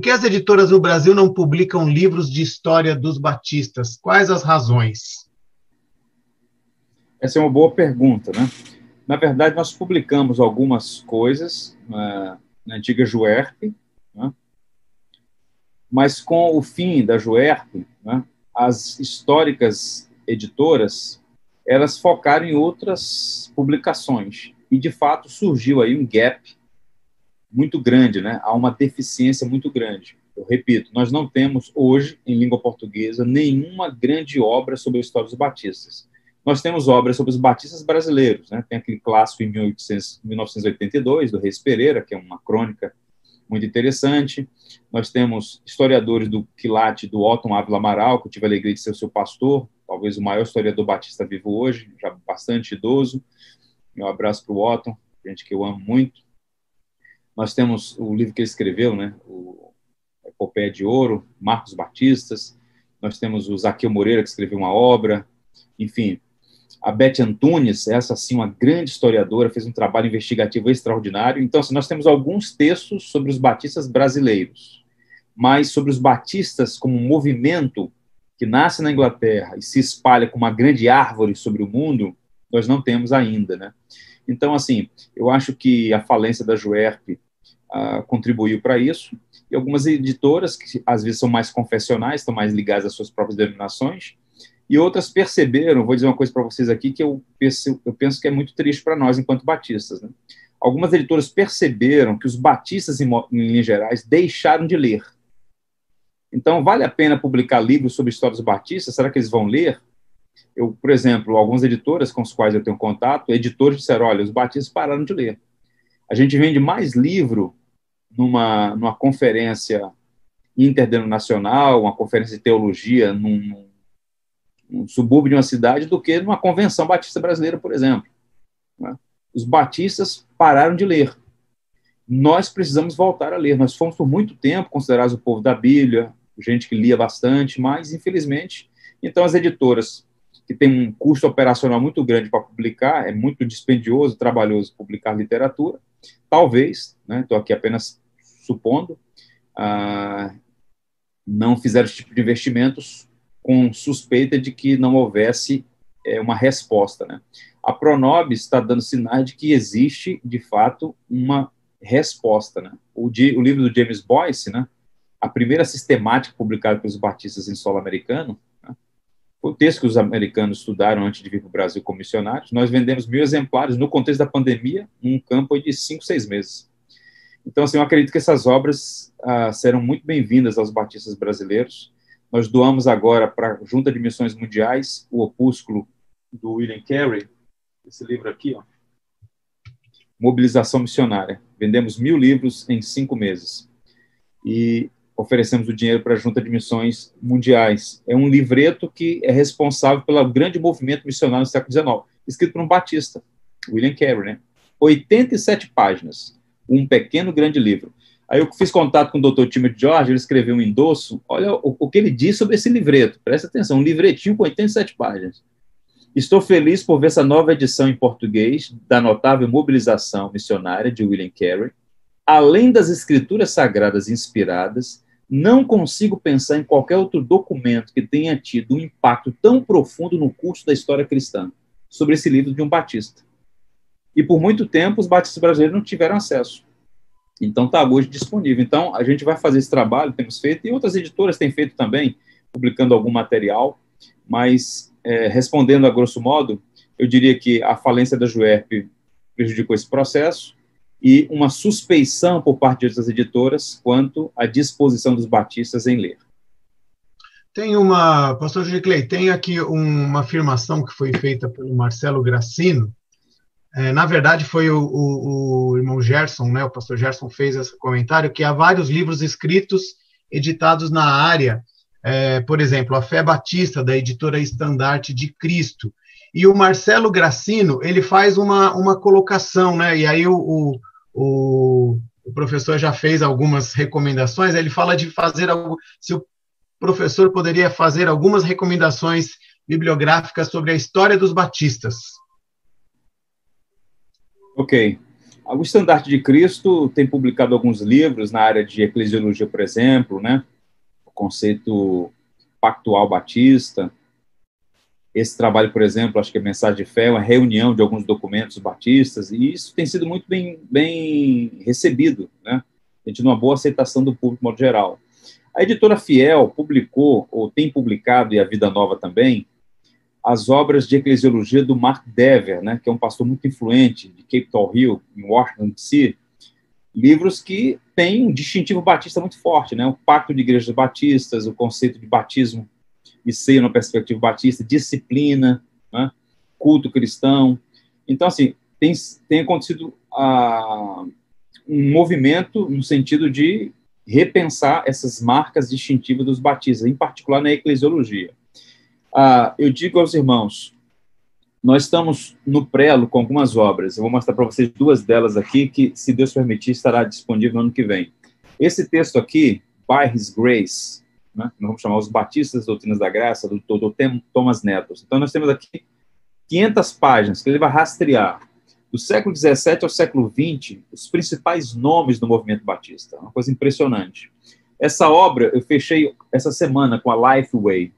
Por que as editoras no Brasil não publicam livros de história dos batistas? Quais as razões? Essa é uma boa pergunta, né? Na verdade, nós publicamos algumas coisas na, na antiga Juerp, né? mas com o fim da Juerp, né? as históricas editoras elas focaram em outras publicações e de fato surgiu aí um gap muito grande, né? Há uma deficiência muito grande. Eu repito, nós não temos hoje, em língua portuguesa, nenhuma grande obra sobre a história dos batistas. Nós temos obras sobre os batistas brasileiros, né? Tem aquele clássico em 1800, 1982, do Reis Pereira, que é uma crônica muito interessante. Nós temos historiadores do Quilate, do Otton Ávila Amaral, que eu tive a alegria de ser o seu pastor, talvez o maior historiador batista vivo hoje, já bastante idoso. Meu abraço para o Otton, gente que eu amo muito. Nós temos o livro que ele escreveu, né, o Epopeia de Ouro, Marcos Batistas. Nós temos o Zaqueu Moreira, que escreveu uma obra. Enfim, a Beth Antunes, essa sim, uma grande historiadora, fez um trabalho investigativo extraordinário. Então, assim, nós temos alguns textos sobre os batistas brasileiros, mas sobre os batistas como um movimento que nasce na Inglaterra e se espalha como uma grande árvore sobre o mundo, nós não temos ainda, né? Então, assim, eu acho que a falência da Juerp uh, contribuiu para isso. E algumas editoras, que às vezes são mais confessionais, estão mais ligadas às suas próprias denominações, e outras perceberam, vou dizer uma coisa para vocês aqui, que eu penso, eu penso que é muito triste para nós, enquanto batistas. Né? Algumas editoras perceberam que os batistas, em, em linhas gerais, deixaram de ler. Então, vale a pena publicar livros sobre história dos batistas? Será que eles vão ler? Eu, por exemplo, algumas editoras com as quais eu tenho contato, editores disseram, olha, os batistas pararam de ler. A gente vende mais livro numa, numa conferência interdenominacional, uma conferência de teologia num, num subúrbio de uma cidade do que numa convenção batista brasileira, por exemplo. Né? Os batistas pararam de ler. Nós precisamos voltar a ler. Nós fomos por muito tempo considerados o povo da Bíblia, gente que lia bastante, mas infelizmente, então as editoras que têm um custo operacional muito grande para publicar, é muito dispendioso, trabalhoso publicar literatura, talvez, né, estou aqui apenas supondo, ah, não fizeram esse tipo de investimentos com suspeita de que não houvesse é, uma resposta. Né? A Pronobis está dando sinais de que existe, de fato, uma resposta. Né? O, o livro do James Boyce, né, a primeira sistemática publicada pelos batistas em solo americano, né, o texto que os americanos estudaram antes de vir para o Brasil como missionários. Nós vendemos mil exemplares no contexto da pandemia, num campo de cinco, seis meses. Então, assim, eu acredito que essas obras ah, serão muito bem-vindas aos batistas brasileiros. Nós doamos agora para a Junta de Missões Mundiais o opúsculo do William Carey, esse livro aqui, ó, Mobilização Missionária. Vendemos mil livros em cinco meses. E oferecemos o dinheiro para a Junta de Missões Mundiais. É um livreto que é responsável pelo grande movimento missionário no século XIX, escrito por um batista, William Carey, né? 87 páginas um pequeno grande livro. Aí eu fiz contato com o Dr. Timothy George, ele escreveu um endosso. Olha o, o, que ele diz sobre esse livreto. Presta atenção, um livretinho com 87 páginas. Estou feliz por ver essa nova edição em português da notável mobilização missionária de William Carey. Além das escrituras sagradas inspiradas, não consigo pensar em qualquer outro documento que tenha tido um impacto tão profundo no curso da história cristã sobre esse livro de um batista. E por muito tempo os batistas brasileiros não tiveram acesso. Então está hoje disponível. Então a gente vai fazer esse trabalho, temos feito, e outras editoras têm feito também, publicando algum material, mas é, respondendo a grosso modo, eu diria que a falência da Juerp prejudicou esse processo e uma suspeição por parte das editoras quanto à disposição dos batistas em ler. Tem uma, pastor Giclei, tem aqui uma afirmação que foi feita pelo Marcelo Gracino, é, na verdade, foi o, o, o, irmão Gerson, né, o pastor Gerson fez esse comentário, que há vários livros escritos, editados na área, é, por exemplo, A Fé Batista, da editora Estandarte de Cristo. E o Marcelo Gracino, ele faz uma, uma colocação, né, e aí o, o, o, o professor já fez algumas recomendações, ele fala de fazer algo, se o professor poderia fazer algumas recomendações bibliográficas sobre a história dos batistas. Ok. O Estandarte de Cristo tem publicado alguns livros na área de eclesiologia, por exemplo, né? o conceito pactual batista. Esse trabalho, por exemplo, acho que é Mensagem de Fé, é uma reunião de alguns documentos batistas, e isso tem sido muito bem, bem recebido, né? tem tido uma boa aceitação do público, de modo geral. A editora Fiel publicou, ou tem publicado, e a Vida Nova também, as obras de eclesiologia do Mark Dever, né, que é um pastor muito influente de Cape Town Hill, em Washington, D.C., livros que têm um distintivo batista muito forte, né, o Pacto de Igrejas Batistas, o conceito de batismo seio na perspectiva batista, disciplina, né, culto cristão. Então, assim, tem, tem acontecido ah, um movimento no sentido de repensar essas marcas distintivas dos batistas, em particular na eclesiologia. Ah, eu digo aos irmãos, nós estamos no prelo com algumas obras. Eu vou mostrar para vocês duas delas aqui, que, se Deus permitir, estará disponível no ano que vem. Esse texto aqui, By His Grace, né, vamos chamar os Batistas Doutrinas da Graça, do, do, do Thomas Nettles. Então, nós temos aqui 500 páginas que ele vai rastrear do século XVII ao século XX os principais nomes do movimento batista. Uma coisa impressionante. Essa obra eu fechei essa semana com a Lifeway,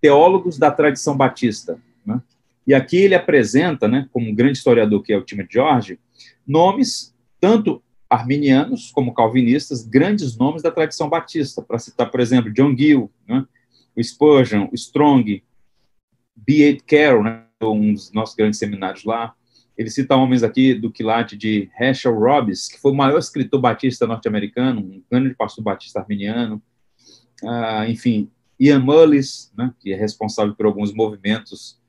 teólogos da tradição batista. Né? E aqui ele apresenta, né, como um grande historiador que é o Tim George, nomes tanto arminianos como calvinistas, grandes nomes da tradição batista, para citar, por exemplo, John Gill, né, o Spurgeon, o Strong, B.A. Carroll, né, um dos nossos grandes seminários lá. Ele cita homens aqui do quilate de Herschel Robbins, que foi o maior escritor batista norte-americano, um grande pastor batista arminiano. Ah, enfim, Ian Mullis, né, que é responsável por alguns movimentos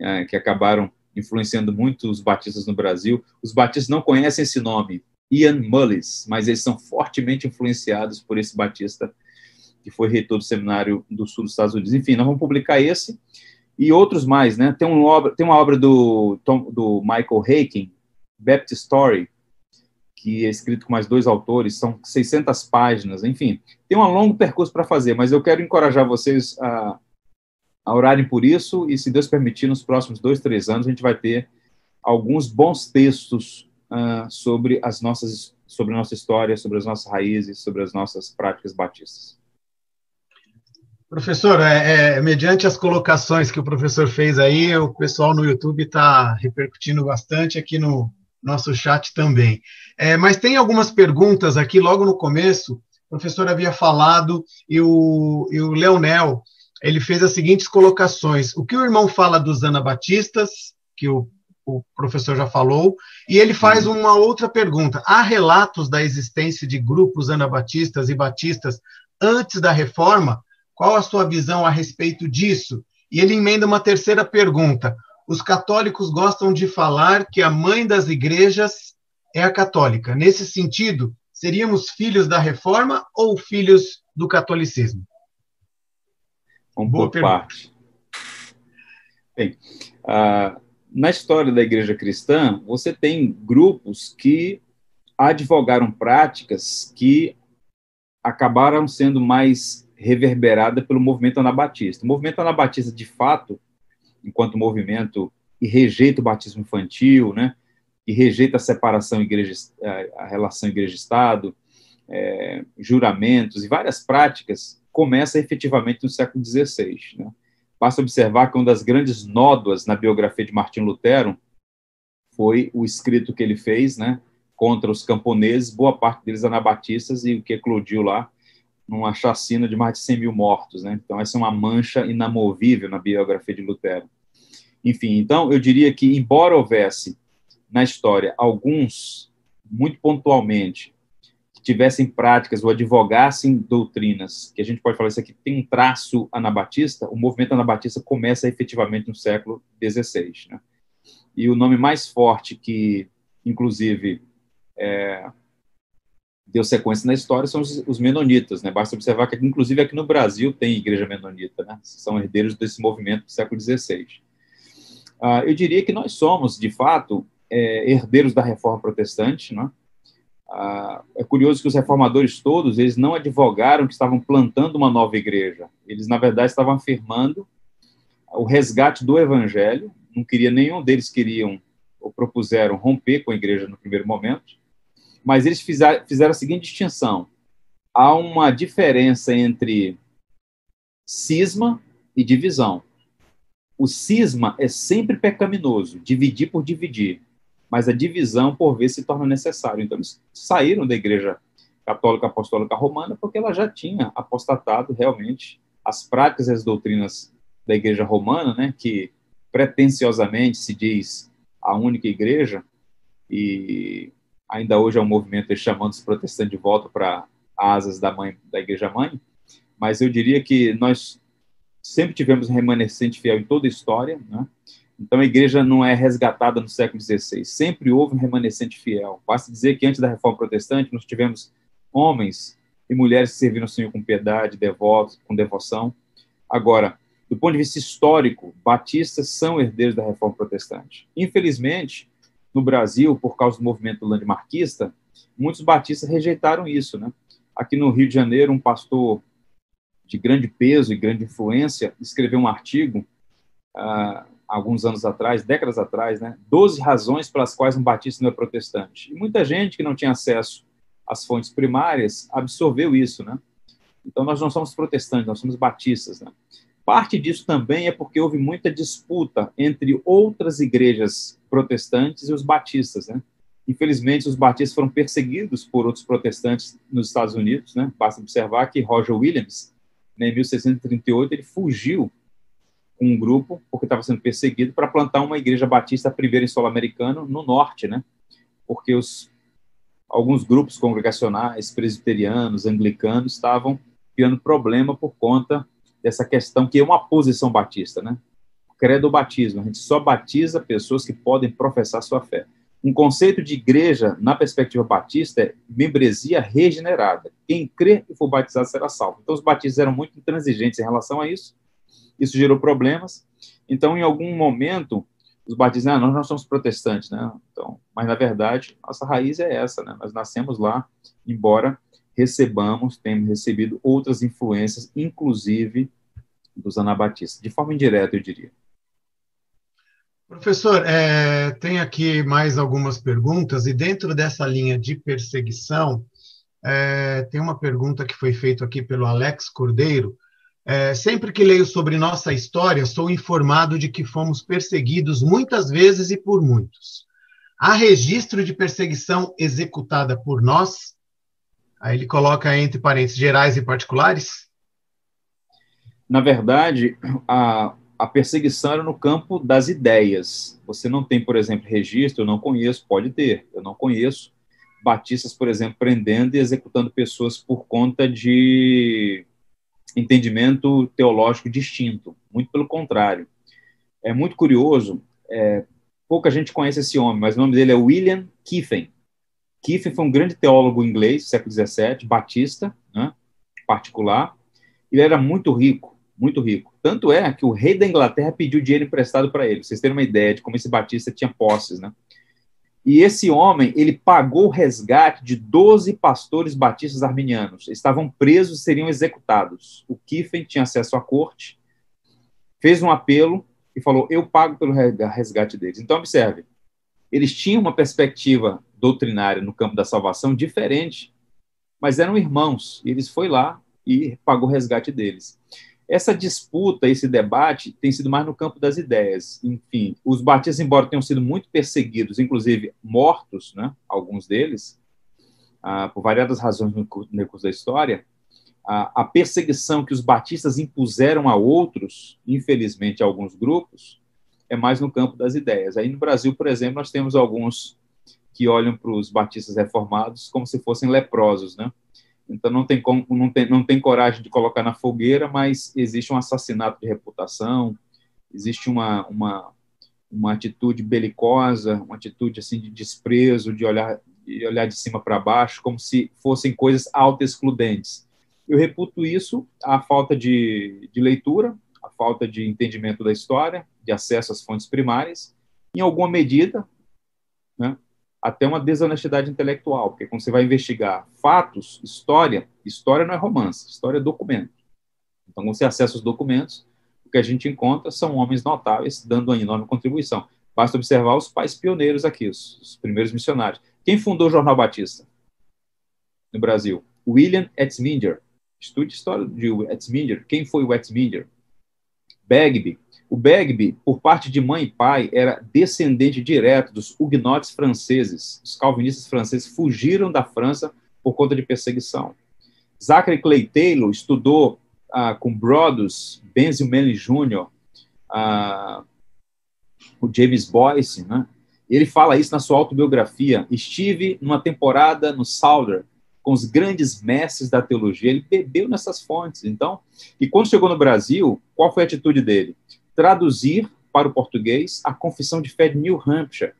é, que acabaram influenciando muito os batistas no Brasil. Os batistas não conhecem esse nome, Ian Mullis, mas eles são fortemente influenciados por esse batista que foi reitor do seminário do sul dos Estados Unidos. Enfim, nós vamos publicar esse e outros mais, né? Tem uma obra, tem uma obra do, Tom, do Michael Haken, Baptist Story, que é escrito com mais dois autores, são 600 páginas, enfim, tem um longo percurso para fazer, mas eu quero encorajar vocês a, a orarem por isso e, se Deus permitir, nos próximos dois, três anos, a gente vai ter alguns bons textos uh, sobre as nossas, sobre a nossa história, sobre as nossas raízes, sobre as nossas práticas batistas. Professor, é, é, mediante as colocações que o professor fez aí, o pessoal no YouTube está repercutindo bastante aqui no nosso chat também. É, mas tem algumas perguntas aqui logo no começo. O professor havia falado e o, e o Leonel ele fez as seguintes colocações: o que o irmão fala dos anabatistas, que o, o professor já falou, e ele faz uhum. uma outra pergunta: há relatos da existência de grupos anabatistas e batistas antes da reforma? Qual a sua visão a respeito disso? E ele emenda uma terceira pergunta: os católicos gostam de falar que a mãe das igrejas é a católica. Nesse sentido, seríamos filhos da reforma ou filhos do catolicismo? Um por parte. Bem, uh, na história da igreja cristã, você tem grupos que advogaram práticas que acabaram sendo mais reverberadas pelo movimento anabatista. O movimento anabatista, de fato, enquanto movimento e rejeita o batismo infantil, né? E rejeita a separação igreja, a relação igreja-estado, é, juramentos e várias práticas, começa efetivamente no século XVI. Né? Basta observar que uma das grandes nódoas na biografia de Martim Lutero foi o escrito que ele fez, né, contra os camponeses, boa parte deles anabatistas, e o que eclodiu lá numa chacina de mais de 100 mil mortos. Né? Então, essa é uma mancha inamovível na biografia de Lutero. Enfim, então, eu diria que, embora houvesse na história alguns, muito pontualmente, que tivessem práticas ou advogassem doutrinas, que a gente pode falar isso aqui tem um traço anabatista, o movimento anabatista começa efetivamente no século XVI. Né? E o nome mais forte que, inclusive, é, deu sequência na história são os, os, menonitas, né? Basta observar que, inclusive, aqui no Brasil tem igreja menonita, né? São herdeiros desse movimento do século XVI. Ah, eu diria que nós somos, de fato, é, herdeiros da reforma protestante, né? Ah, é curioso que os reformadores todos, eles não advogaram que estavam plantando uma nova igreja. Eles, na verdade, estavam afirmando o resgate do evangelho. Não queria nenhum deles queriam ou propuseram romper com a igreja no primeiro momento, mas eles fizeram, fizeram a seguinte distinção: há uma diferença entre cisma e divisão. O cisma é sempre pecaminoso, dividir por dividir, mas a divisão, por vezes, se torna necessário. Então, eles saíram da igreja católica apostólica romana porque ela já tinha apostatado realmente as práticas e as doutrinas da igreja romana, né, que pretensiosamente se diz a única igreja, e ainda hoje é um movimento chamando os protestantes de volta para asas da mãe da igreja mãe, mas eu diria que nós sempre tivemos um remanescente fiel em toda a história, né? Então a igreja não é resgatada no século XVI, sempre houve um remanescente fiel. Basta dizer que antes da Reforma Protestante nós tivemos homens e mulheres que serviram ao Senhor com piedade, devotos, com devoção. Agora, do ponto de vista histórico, batistas são herdeiros da Reforma Protestante. Infelizmente, no Brasil, por causa do movimento landmarquista, muitos batistas rejeitaram isso, né? Aqui no Rio de Janeiro, um pastor de grande peso e grande influência, escreveu um artigo uh, alguns anos atrás, décadas atrás, né? 12 razões pelas quais um batista não é protestante. E muita gente que não tinha acesso às fontes primárias absorveu isso, né? Então nós não somos protestantes, nós somos batistas, né? Parte disso também é porque houve muita disputa entre outras igrejas protestantes e os batistas, né? Infelizmente, os batistas foram perseguidos por outros protestantes nos Estados Unidos, né? Basta observar que Roger Williams né, em 1638, ele fugiu com um grupo, porque estava sendo perseguido, para plantar uma igreja batista primeira em solo americano no norte, né? Porque os alguns grupos congregacionais, presbiterianos, anglicanos, estavam criando problema por conta dessa questão que é uma posição batista, né? Credo batismo, a gente só batiza pessoas que podem professar sua fé. Um conceito de igreja, na perspectiva batista, é membresia regenerada. Quem crê e for batizado será salvo. Então, os batistas eram muito intransigentes em relação a isso. Isso gerou problemas. Então, em algum momento, os batistas, ah, nós não somos protestantes, né? Então, mas, na verdade, nossa raiz é essa, né? Nós nascemos lá, embora recebamos, temos recebido outras influências, inclusive dos anabatistas, de forma indireta, eu diria. Professor, é, tem aqui mais algumas perguntas, e dentro dessa linha de perseguição, é, tem uma pergunta que foi feita aqui pelo Alex Cordeiro. É, sempre que leio sobre nossa história, sou informado de que fomos perseguidos muitas vezes e por muitos. Há registro de perseguição executada por nós? Aí ele coloca entre parênteses gerais e particulares? Na verdade, a, a perseguição era no campo das ideias. Você não tem, por exemplo, registro, eu não conheço, pode ter, eu não conheço batistas, por exemplo, prendendo e executando pessoas por conta de entendimento teológico distinto. Muito pelo contrário. É muito curioso, é, pouca gente conhece esse homem, mas o nome dele é William Kiffen. Kiffen foi um grande teólogo inglês, século XVII, batista, né, particular. Ele era muito rico, muito rico. Tanto é que o rei da Inglaterra pediu dinheiro emprestado para ele. Vocês terem uma ideia de como esse Batista tinha posses, né? E esse homem, ele pagou o resgate de 12 pastores batistas arminianos. Estavam presos e seriam executados. O Kiffen tinha acesso à corte, fez um apelo e falou: Eu pago pelo resgate deles. Então, observe, eles tinham uma perspectiva doutrinária no campo da salvação diferente, mas eram irmãos. E eles foi lá e pagou o resgate deles. Essa disputa, esse debate, tem sido mais no campo das ideias. Enfim, os batistas, embora tenham sido muito perseguidos, inclusive mortos, né, alguns deles, ah, por variadas razões no, curso da história, a, a perseguição que os batistas impuseram a outros, infelizmente, a alguns grupos, é mais no campo das ideias. Aí no Brasil, por exemplo, nós temos alguns que olham para os batistas reformados como se fossem leprosos, né? Então não tem como, não tem, não tem coragem de colocar na fogueira, mas existe um assassinato de reputação, existe uma, uma, uma atitude belicosa, uma atitude assim de desprezo, de olhar de olhar de cima para baixo, como se fossem coisas auto-excludentes. Eu reputo isso à falta de, de leitura, à falta de entendimento da história, de acesso às fontes primárias, em alguma medida, né, até uma desonestidade intelectual, porque quando você vai investigar fatos, história, história não é romance, história é documento. Então, quando você acessa os documentos, o que a gente encontra são homens notáveis dando uma enorme contribuição. Basta observar os pais pioneiros aqui, os, os primeiros missionários. Quem fundou o Jornal Batista no Brasil? William Etzminger. Estude história de Etzminger. Quem foi o Etzminger? Bagby. O Bagby, por parte de mãe e pai, era descendente direto dos huguenotes franceses. Os calvinistas franceses fugiram da França por conta de perseguição. Zachary Clay Taylor estudou ah, com Brodus, Benzel Manley Jr., ah, o James Boyce, né? Ele fala isso na sua autobiografia. Estive numa temporada no Sauder com os grandes mestres da teologia. Ele bebeu nessas fontes. Então, e quando chegou no Brasil, qual foi a atitude dele? Traduzir para o português a Confissão de Fé de New Hampshire,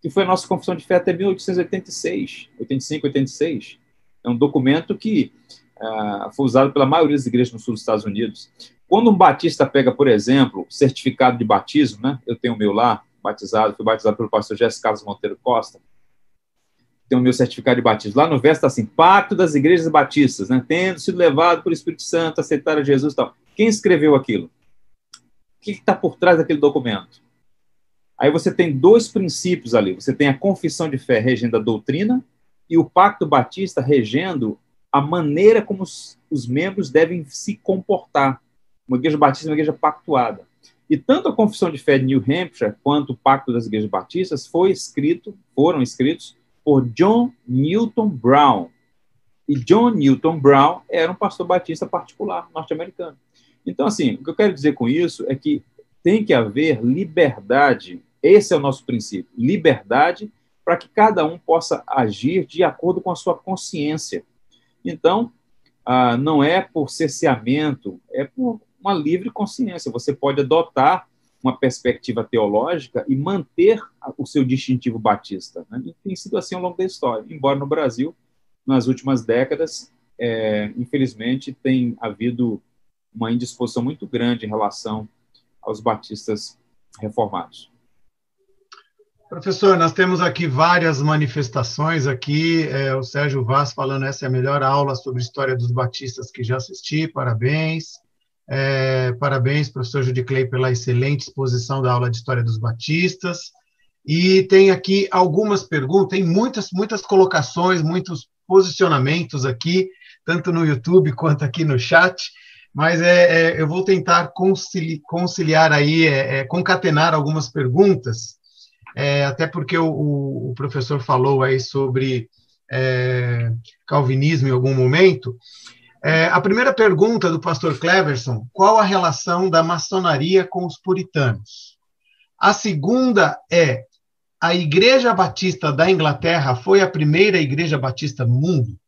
que foi a nossa Confissão de Fé até 1886, 85, 86. É um documento que uh, foi usado pela maioria das igrejas no sul dos Estados Unidos. Quando um batista pega, por exemplo, certificado de batismo, né? Eu tenho o meu lá, batizado, fui batizado pelo pastor Jéssica Carlos Monteiro Costa. Tenho o meu certificado de batismo. Lá no verso está assim: Pacto das igrejas batistas, né? Tendo sido levado pelo Espírito Santo, aceitaram Jesus e tal. Quem escreveu aquilo? Que está por trás daquele documento? Aí você tem dois princípios ali. Você tem a confissão de fé regendo a doutrina e o pacto batista regendo a maneira como os, os membros devem se comportar uma igreja batista, uma igreja pactuada. E tanto a Confissão de Fé de New Hampshire quanto o Pacto das Igrejas Batistas foi escrito, foram escritos por John Newton Brown. E John Newton Brown era um pastor batista particular norte-americano. Então, assim, o que eu quero dizer com isso é que tem que haver liberdade. Esse é o nosso princípio: liberdade para que cada um possa agir de acordo com a sua consciência. Então, ah, não é por cerceamento, é por uma livre consciência. Você pode adotar uma perspectiva teológica e manter o seu distintivo batista. Né? E tem sido assim ao longo da história. Embora no Brasil, nas últimas décadas, é, infelizmente, tem havido uma indisposição muito grande em relação aos batistas reformados. Professor, nós temos aqui várias manifestações aqui. É, o Sérgio Vaz falando essa é a melhor aula sobre história dos batistas que já assisti. Parabéns. É, parabéns, professor Judiclay, pela excelente exposição da aula de História dos Batistas. E tem aqui algumas perguntas, tem muitas, muitas colocações, muitos posicionamentos aqui, tanto no YouTube quanto aqui no chat, mas é, é eu vou tentar conciliar, conciliar aí, é, é, concatenar algumas perguntas, é, até porque o, o, professor falou aí sobre é, calvinismo em algum momento, a primeira pergunta do pastor Cleverson: qual a relação da maçonaria com os puritanos? A segunda é: a Igreja Batista da Inglaterra foi a primeira igreja batista no mundo?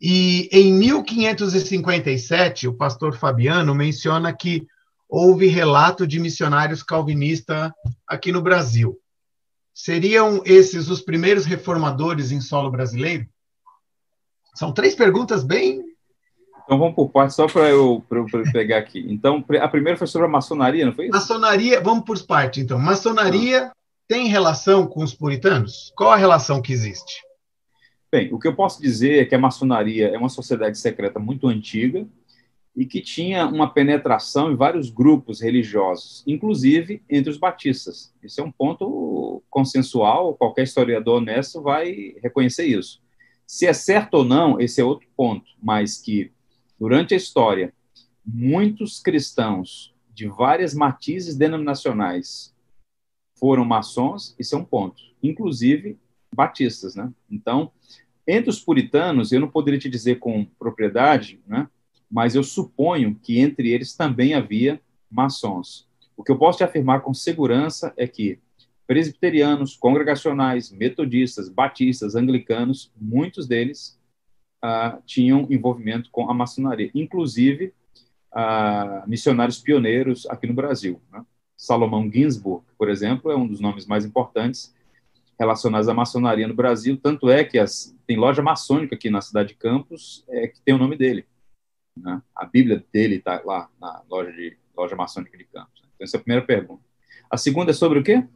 E em 1557, o pastor Fabiano menciona que houve relato de missionários calvinistas aqui no Brasil. Seriam esses os primeiros reformadores em solo brasileiro? São três perguntas bem. Então vamos por partes, só para eu, eu, pegar aqui. Então, a primeira foi sobre a maçonaria, não foi isso? Maçonaria, vamos por partes, então. Maçonaria ah. tem relação com os puritanos? Qual a relação que existe? Bem, o que eu posso dizer é que a maçonaria é uma sociedade secreta muito antiga e que tinha uma penetração em vários grupos religiosos, inclusive entre os batistas. Isso é um ponto consensual, qualquer historiador honesto vai reconhecer isso. Se é certo ou não, esse é outro ponto, mas que durante a história, muitos cristãos de várias matizes denominacionais foram maçons, isso é um ponto, inclusive batistas, né? Então, entre os puritanos, eu não poderia te dizer com propriedade, né? Mas eu suponho que entre eles também havia maçons. O que eu posso te afirmar com segurança é que presbiterianos, congregacionais, metodistas, batistas, anglicanos, muitos deles ah, tinham envolvimento com a maçonaria, inclusive ah, missionários pioneiros aqui no Brasil. Né? Salomão Ginsburg, por exemplo, é um dos nomes mais importantes relacionados à maçonaria no Brasil, tanto é que as, tem loja maçônica aqui na cidade de Campos é, que tem o nome dele. Né? A Bíblia dele está lá na loja, de, loja maçônica de Campos. Então, essa é a primeira pergunta. A segunda é sobre o quê?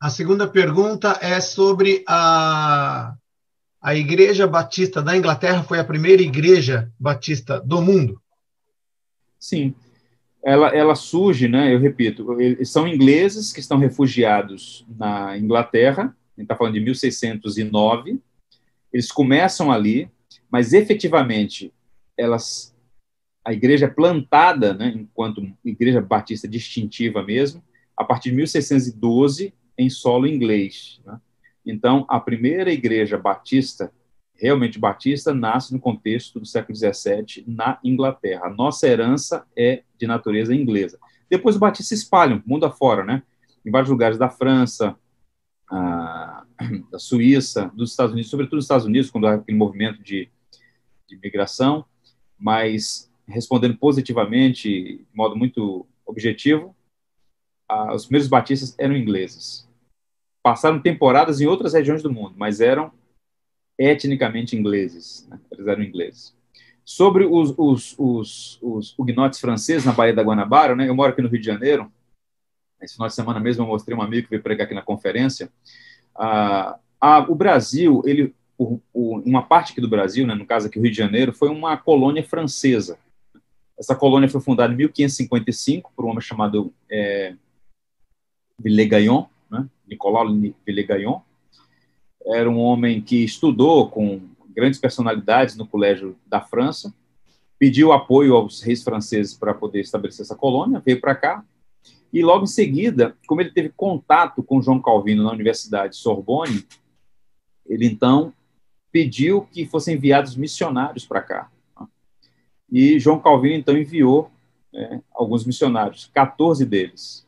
A segunda pergunta é sobre a, a Igreja Batista da Inglaterra, foi a primeira igreja batista do mundo? Sim. Ela, ela surge, né, eu repito, são ingleses que estão refugiados na Inglaterra, a gente está falando de 1609, eles começam ali, mas efetivamente elas, a igreja é plantada, né, enquanto igreja batista distintiva mesmo, a partir de 1612 em solo inglês. Né? Então, a primeira igreja batista realmente batista nasce no contexto do século XVII na Inglaterra. A nossa herança é de natureza inglesa. Depois os batistas se espalham mundo afora, né? Em vários lugares da França, a, da Suíça, dos Estados Unidos, sobretudo nos Estados Unidos, quando há aquele movimento de, de migração, mas respondendo positivamente, de modo muito objetivo, a, os primeiros batistas eram ingleses. Passaram temporadas em outras regiões do mundo, mas eram etnicamente ingleses, né? eles eram ingleses. Sobre os, os, os, os franceses na Baía da Guanabara, né? eu moro aqui no Rio de Janeiro, esse final de semana mesmo eu mostrei um amigo que veio pregar aqui na conferência, ah, ah, o Brasil, ele, o, o, uma parte aqui do Brasil, né, no caso aqui o Rio de Janeiro, foi uma colônia francesa. Essa colônia foi fundada em 1555 por um homem chamado é, Villegaillon, né, Nicolau Villegaillon, era um homem que estudou com grandes personalidades no colégio da França, pediu apoio aos reis franceses para poder estabelecer essa colônia, veio para cá, e logo em seguida, como ele teve contato com João Calvino na Universidade Sorbonne, ele então pediu que fossem enviados missionários para cá. E João Calvino então enviou é, alguns missionários, 14 deles.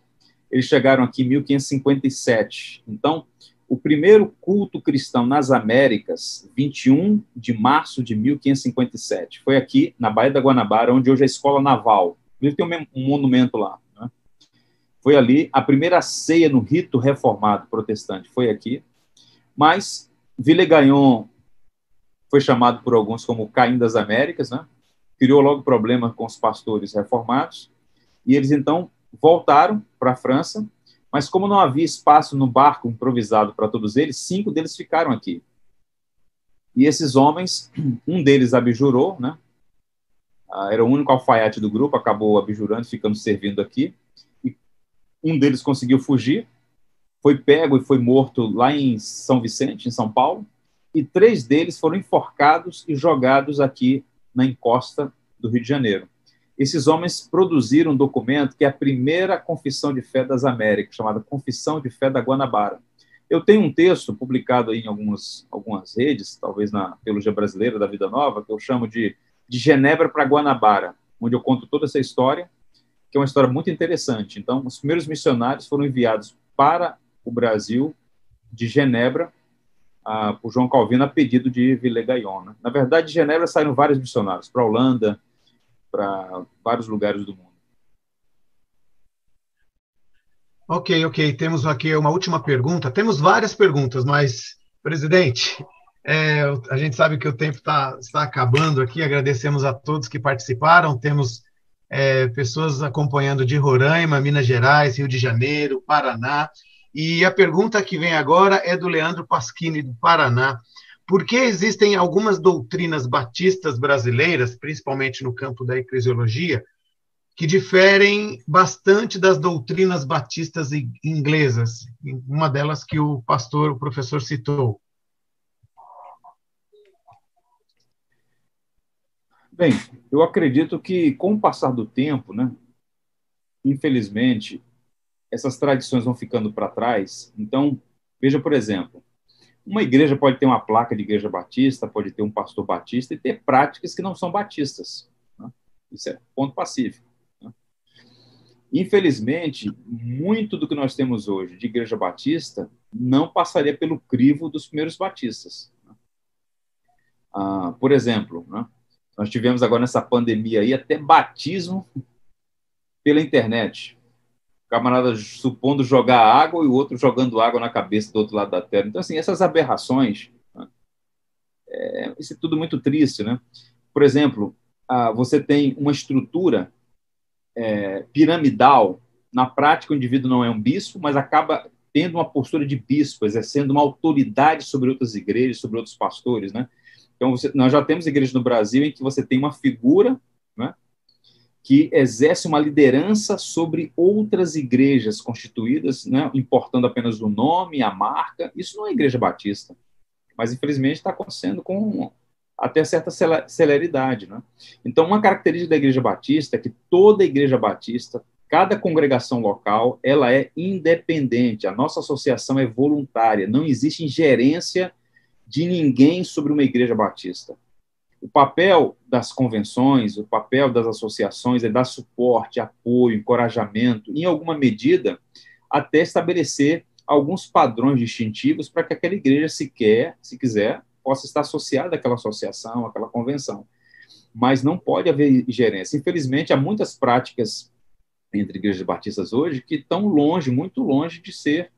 Eles chegaram aqui em 1557. Então, o primeiro culto cristão nas Américas, 21 de março de 1557. Foi aqui, na Baía da Guanabara, onde hoje é a Escola Naval. Inclusive tem um monumento lá. Né? Foi ali a primeira ceia no rito reformado protestante. Foi aqui. Mas Villegagnon foi chamado por alguns como Caim das Américas, né? criou logo problema com os pastores reformados. E eles então voltaram para a França mas como não havia espaço no barco improvisado para todos eles, cinco deles ficaram aqui. E esses homens, um deles abjurou, né? Ah, era o único alfaiate do grupo, acabou abjurando, ficando servindo aqui. E um deles conseguiu fugir, foi pego e foi morto lá em São Vicente, em São Paulo. E três deles foram enforcados e jogados aqui na encosta do Rio de Janeiro esses homens produziram um documento que é a primeira confissão de fé das Américas, chamada Confissão de Fé da Guanabara. Eu tenho um texto publicado em algumas, algumas redes, talvez na Teologia Brasileira da Vida Nova, que eu chamo de De Genebra para Guanabara, onde eu conto toda essa história, que é uma história muito interessante. Então, os primeiros missionários foram enviados para o Brasil de Genebra ah, por João Calvino a pedido de Villegagnon. Né? Na verdade, de Genebra saíram vários missionários para a Holanda, para vários lugares do mundo. Ok, ok. Temos aqui uma última pergunta. Temos várias perguntas, mas, presidente, é, a gente sabe que o tempo tá, está acabando aqui. Agradecemos a todos que participaram. Temos é, pessoas acompanhando de Roraima, Minas Gerais, Rio de Janeiro, Paraná. E a pergunta que vem agora é do Leandro Pasquini, do Paraná. Por que existem algumas doutrinas batistas brasileiras, principalmente no campo da eclesiologia, que diferem bastante das doutrinas batistas inglesas? Uma delas que o pastor, o professor citou. Bem, eu acredito que com o passar do tempo, né, infelizmente, essas tradições vão ficando para trás. Então, veja, por exemplo, uma igreja pode ter uma placa de igreja batista, pode ter um pastor batista e ter práticas que não são batistas. Né? Isso é ponto pacífico. Né? Infelizmente, muito do que nós temos hoje de igreja batista não passaria pelo crivo dos primeiros batistas. Né? Ah, por exemplo, né? nós tivemos agora nessa pandemia aí até batismo pela internet camarada supondo jogar água e o outro jogando água na cabeça do outro lado da Terra. Então, assim, essas aberrações, né? é, isso é tudo muito triste, né? Por exemplo, você tem uma estrutura é, piramidal, na prática o indivíduo não é um bispo, mas acaba tendo uma postura de bispo, exercendo uma autoridade sobre outras igrejas, sobre outros pastores, né? Então, você, nós já temos igrejas no Brasil em que você tem uma figura? Que exerce uma liderança sobre outras igrejas constituídas, né, importando apenas o nome, a marca. Isso não é igreja batista, mas infelizmente está acontecendo com até certa celeridade. Né? Então, uma característica da igreja batista é que toda igreja batista, cada congregação local, ela é independente. A nossa associação é voluntária, não existe ingerência de ninguém sobre uma igreja batista. O papel das convenções, o papel das associações é dar suporte, apoio, encorajamento, em alguma medida, até estabelecer alguns padrões distintivos para que aquela igreja, se quer, se quiser, possa estar associada àquela associação, àquela convenção. Mas não pode haver gerência. Infelizmente, há muitas práticas entre igrejas batistas hoje que estão longe, muito longe de ser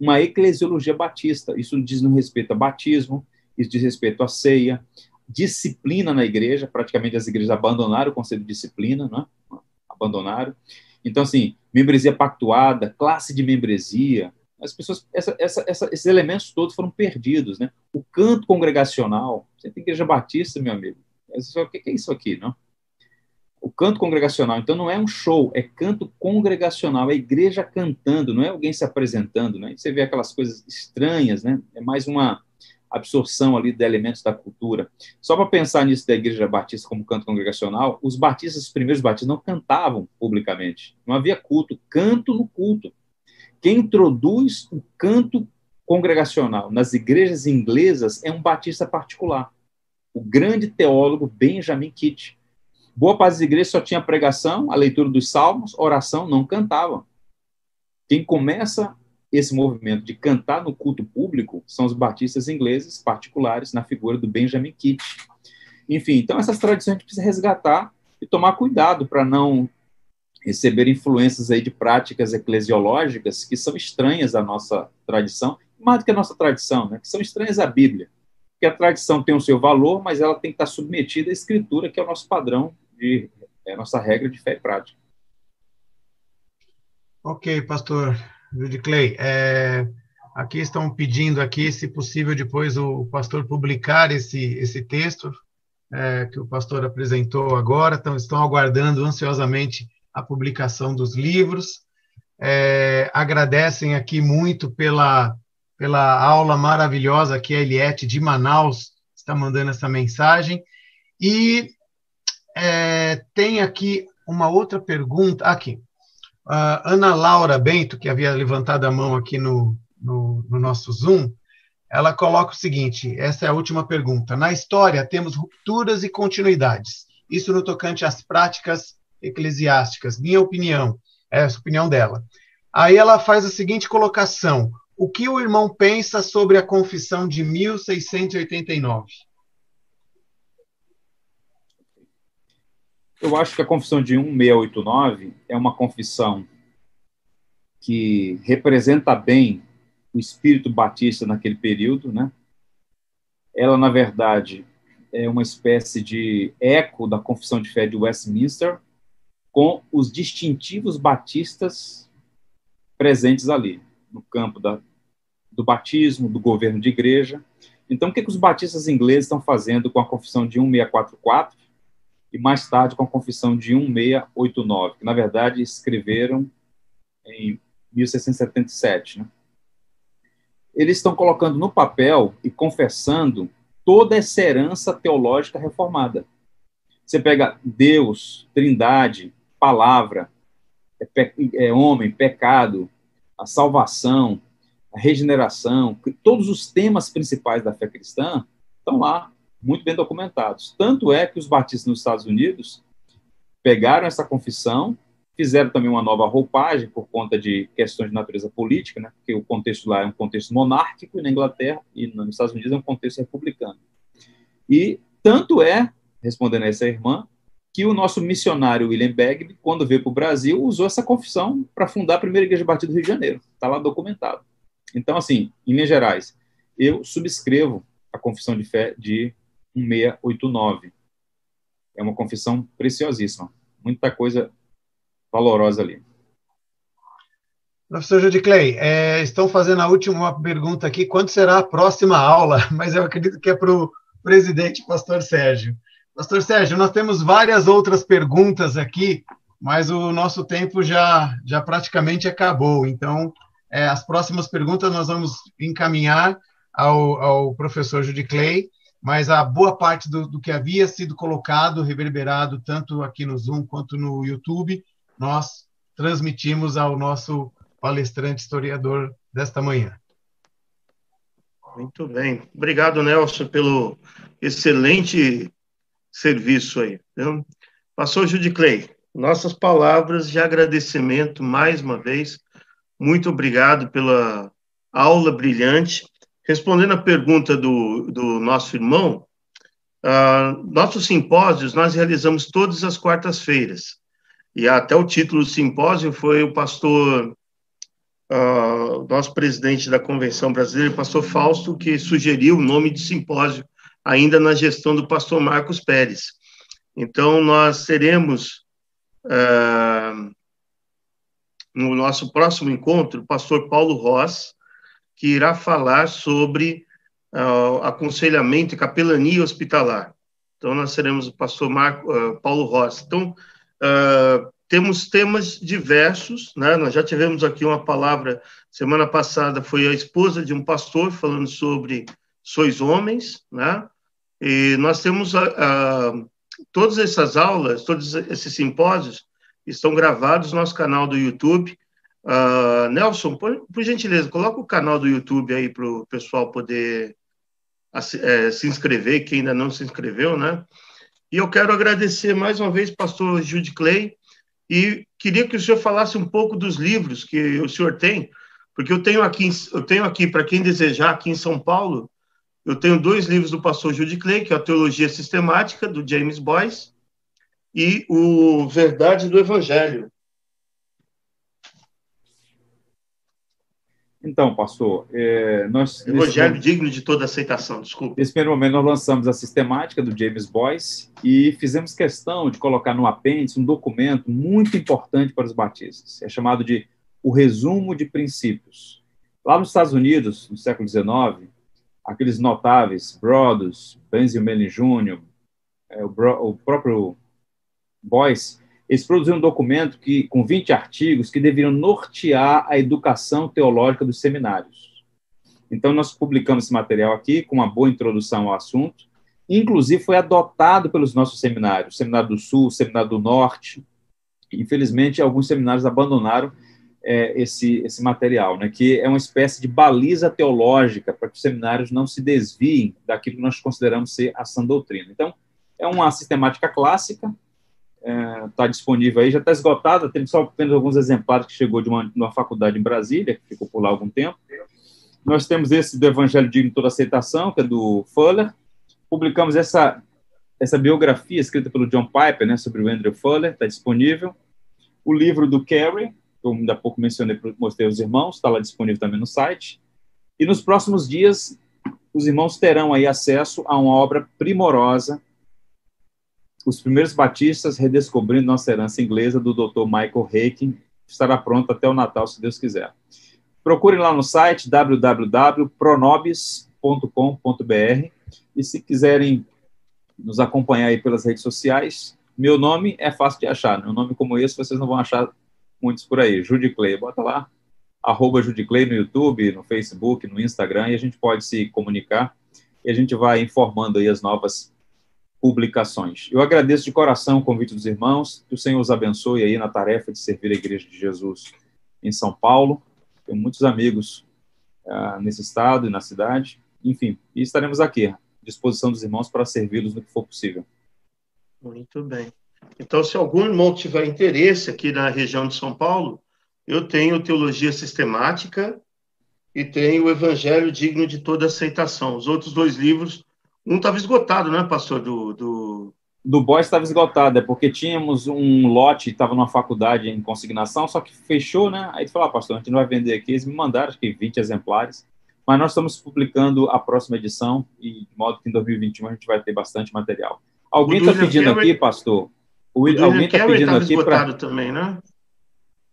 uma eclesiologia batista. Isso diz no respeito a batismo, isso diz respeito à ceia, disciplina na igreja, praticamente as igrejas abandonaram o conceito de disciplina, né? abandonaram. Então, assim, membresia pactuada, classe de membresia, as pessoas, essa, essa, essa, esses elementos todos foram perdidos, né? O canto congregacional, você tem igreja batista, meu amigo, o que é isso aqui, não? O canto congregacional, então não é um show, é canto congregacional, é igreja cantando, não é alguém se apresentando, né? Você vê aquelas coisas estranhas, né? É mais uma absorção ali de elementos da cultura. Só para pensar nisso da igreja batista como canto congregacional, os batistas, os primeiros batistas, não cantavam publicamente. Não havia culto, canto no culto. Quem introduz o canto congregacional nas igrejas inglesas é um batista particular, o grande teólogo Benjamin Kitt. Boa parte das igrejas só tinha pregação, a leitura dos salmos, oração, não cantava. Quem começa esse movimento de cantar no culto público são os batistas ingleses particulares, na figura do Benjamin Kitt. Enfim, então essas tradições a gente precisa resgatar e tomar cuidado para não receber influências aí de práticas eclesiológicas que são estranhas à nossa tradição, mais do que a nossa tradição, né, que são estranhas à Bíblia. Porque a tradição tem o seu valor, mas ela tem que estar submetida à escritura, que é o nosso padrão, de, é a nossa regra de fé e prática. Ok, pastor. Judy Clay, é, aqui estão pedindo aqui, se possível, depois o pastor publicar esse, esse texto é, que o pastor apresentou agora, então estão aguardando ansiosamente a publicação dos livros. É, agradecem aqui muito pela, pela aula maravilhosa que a Eliette de Manaus está mandando essa mensagem. E é, tem aqui uma outra pergunta. Aqui. Ana Laura Bento, que havia levantado a mão aqui no, no, no, nosso Zoom, ela coloca o seguinte: essa é a última pergunta. Na história, temos rupturas e continuidades. Isso no tocante às práticas eclesiásticas. Minha opinião, é a opinião dela. Aí ela faz a seguinte colocação: O que o irmão pensa sobre a confissão de 1689? Eu acho que a confissão de 1689 é uma confissão que representa bem o espírito batista naquele período, né? Ela, na verdade, é uma espécie de eco da confissão de fé de Westminster, com os distintivos batistas presentes ali, no campo da, do batismo, do governo de igreja. Então, o que, que os batistas ingleses estão fazendo com a confissão de 1644? E mais tarde com a confissão de 1689, que na verdade escreveram em 1677. Né? Eles estão colocando no papel e confessando toda essa herança teológica reformada. Você pega Deus, Trindade, Palavra, é, pe é homem, pecado, a salvação, a regeneração, todos os temas principais da fé cristã estão lá muito bem documentados. Tanto é que os batistas nos Estados Unidos pegaram essa confissão, fizeram também uma nova roupagem por conta de questões de natureza política, né? porque o contexto lá é um contexto monárquico, na Inglaterra e nos Estados Unidos é um contexto republicano. E tanto é, respondendo a essa irmã, que o nosso missionário William Bagby, quando veio para o Brasil, usou essa confissão para fundar a primeira igreja batista do Rio de Janeiro. Está lá documentado. Então, assim, em Minas Gerais, eu subscrevo a confissão de fé de 1689. É uma confissão preciosíssima. Muita coisa valorosa ali. Professor Judy Clay, é, estão fazendo a última pergunta aqui. Quando será a próxima aula? Mas eu acredito que é para o presidente, pastor Sérgio. Pastor Sérgio, nós temos várias outras perguntas aqui mas o nosso tempo já, já praticamente acabou. Então, é, as próximas perguntas nós vamos encaminhar ao, ao professor Judy Clay, mas a boa parte do, do que havia sido colocado, reverberado, tanto aqui no Zoom quanto no YouTube, nós transmitimos ao nosso palestrante historiador desta manhã. Muito bem. Obrigado, Nelson, pelo excelente serviço aí. Viu? Passou Judy Clay. Nossas palavras de agradecimento mais uma vez. Muito obrigado pela aula brilhante. Respondendo a pergunta do, do nosso irmão, uh, nossos simpósios nós realizamos todas as quartas-feiras. E até o título do simpósio foi o pastor, uh, nosso presidente da Convenção Brasileira, o pastor Fausto, que sugeriu o nome de simpósio ainda na gestão do pastor Marcos Pérez. Então, nós teremos uh, no nosso próximo encontro o pastor Paulo Ross, que irá falar sobre uh, aconselhamento e capelania hospitalar. Então, nós teremos o pastor Marco, uh, Paulo Ross. Então, uh, temos temas diversos, né? Nós já tivemos aqui uma palavra, semana passada, foi a esposa de um pastor falando sobre sois homens, né? E nós temos a, a, todas essas aulas, todos esses simpósios estão gravados no nosso canal do YouTube. Uh, Nelson, por, por, gentileza, coloca o canal do YouTube aí para o pessoal poder é, se inscrever, quem ainda não se inscreveu, né? E eu quero agradecer mais uma vez, pastor Jude Clay, e queria que o senhor falasse um pouco dos livros que o senhor tem, porque eu tenho aqui, eu tenho aqui para quem desejar, aqui em São Paulo, eu tenho dois livros do pastor Jude Clay, que é a Teologia Sistemática, do James Boyce, e o Verdade do Evangelho. Então, pastor, é, nós... Evangelho nesse, digno de toda aceitação, desculpa. Nesse primeiro momento, nós lançamos a sistemática do James Boyce e fizemos questão de colocar no apêndice um documento muito importante para os batistas. É chamado de o Resumo de Princípios. Lá nos Estados Unidos, no século XIX, aqueles notáveis, Brodus, Benzion Melling Jr., é, o, o, próprio Boyce, eles produziram um documento que, com 20 artigos que deveriam nortear a educação teológica dos seminários. Então, nós publicamos esse material aqui, com uma boa introdução ao assunto, inclusive foi adotado pelos nossos seminários, Seminário do Sul, Seminário do Norte. Infelizmente, alguns seminários abandonaram é, esse, esse material, né, que é uma espécie de baliza teológica para que os seminários não se desviem daquilo que nós consideramos ser a sã doutrina. Então, é uma sistemática clássica, está disponível aí, já está esgotada, temos só apenas alguns exemplares que chegou de uma, de uma faculdade em Brasília, que ficou por lá algum tempo. Nós temos esse do Evangelho Digno de Toda Aceitação, que é do Fuller. Publicamos essa, essa biografia escrita pelo John Piper, né, sobre o Andrew Fuller, está disponível. O livro do Carey, eu ainda há pouco mencionei, mostrei aos irmãos, está lá disponível também no site. E nos próximos dias, os irmãos terão aí acesso a uma obra primorosa, Os Primeiros Batistas Redescobrindo Nossa Herança Inglesa, do Dr. Michael Haken, estará pronto até o Natal, se Deus quiser. Procurem lá no site www.pronobis.com.br e se quiserem nos acompanhar aí pelas redes sociais, meu nome é fácil de achar. Né? Um nome como esse vocês não vão achar muitos por aí. Judy Clay, bota lá, arroba Judy Clay no YouTube, no Facebook, no Instagram, e a gente pode se comunicar e a gente vai informando aí as novas publicações. Eu agradeço de coração o convite dos irmãos, que o Senhor os abençoe aí na tarefa de servir a Igreja de Jesus em São Paulo. Tenho muitos amigos uh, nesse estado e na cidade. Enfim, e estaremos aqui, à disposição dos irmãos para servi-los no que for possível. Muito bem. Então, se algum irmão tiver interesse aqui na região de São Paulo, eu tenho Teologia Sistemática e tenho o Evangelho Digno de Toda Aceitação. Os outros dois livros, um estava esgotado, né, pastor? Do, do... do Boys estava esgotado, é porque tínhamos um lote, estava numa faculdade em consignação, só que fechou, né? Aí tu falou, ah, pastor, a gente não vai vender aqui. Eles me mandaram, acho que 20 exemplares. Mas nós estamos publicando a próxima edição, e de modo que em 2021 a gente vai ter bastante material. Alguém está pedindo aqui, pastor, o, o alguém está pedindo aqui para. também, né?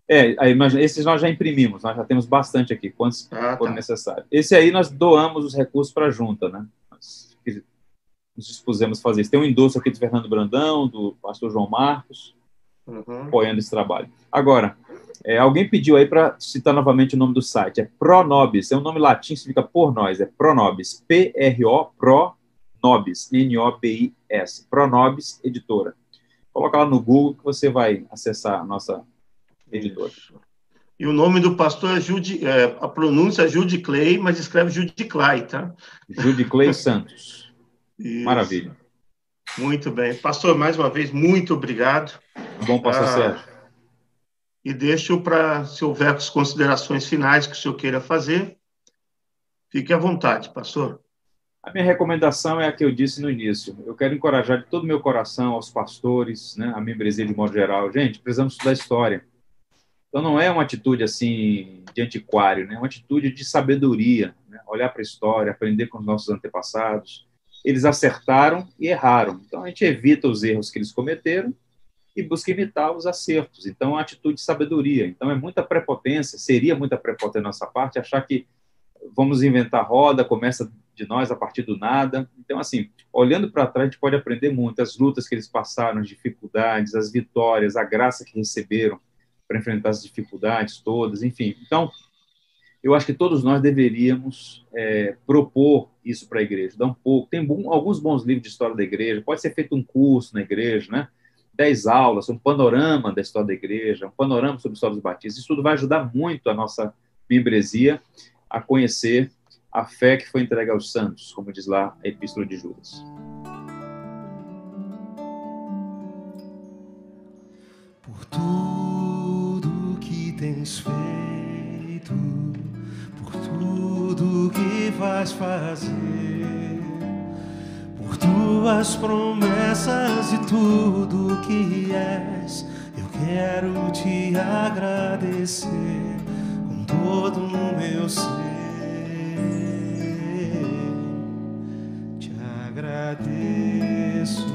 É, aí, mas esses nós já imprimimos, nós já temos bastante aqui, quantos ah, for tá. necessário. Esse aí nós doamos os recursos para a junta, né? Nos dispusemos a fazer isso. Tem um endosso aqui do Fernando Brandão, do pastor João Marcos, uhum. apoiando esse trabalho. Agora, é, alguém pediu aí para citar novamente o nome do site. É Pronobis. É um nome latim, significa por nós. É Pronobis. P-R-O, Pro Nobis. N-O-B-I-S. Pronobis Editora. Coloca lá no Google que você vai acessar a nossa editora. Isso. E o nome do pastor é Judy, é, a pronúncia é Judy Clay, mas escreve Judy Clay, tá? Judy Clay Santos. Isso. Maravilha. Muito bem. Pastor, mais uma vez, muito obrigado. Bom, pastor ah, Sérgio e deixo para, se houver as considerações finais que o senhor queira fazer, fique à vontade, pastor. A minha recomendação é a que eu disse no início. Eu quero encorajar de todo o meu coração aos pastores, né, a membresia de modo geral. Gente, precisamos estudar história. Então não é uma atitude assim de antiquário, né? é uma atitude de sabedoria. Né? Olhar para a história, aprender com os nossos antepassados. Eles acertaram e erraram. Então a gente evita os erros que eles cometeram e busca imitar os acertos. Então, é uma atitude de sabedoria. Então, é muita prepotência, seria muita prepotência da nossa parte, achar que vamos inventar roda, começa de nós a partir do nada. Então, assim, olhando para trás, a gente pode aprender muito as lutas que eles passaram, as dificuldades, as vitórias, a graça que receberam para enfrentar as dificuldades todas, enfim. Então, eu acho que todos nós deveríamos é, propor isso para a igreja, dar um pouco. Tem bom, alguns bons livros de história da igreja, pode ser feito um curso na igreja, né? dez aulas, um panorama da história da igreja, um panorama sobre a história dos batistas. Isso tudo vai ajudar muito a nossa membresia a conhecer a fé que foi entregue aos santos, como diz lá a Epístola de Judas. Por tudo que tens feito, que vais fazer por tuas promessas e tudo que és. Eu quero te agradecer com todo o meu ser. Te agradeço,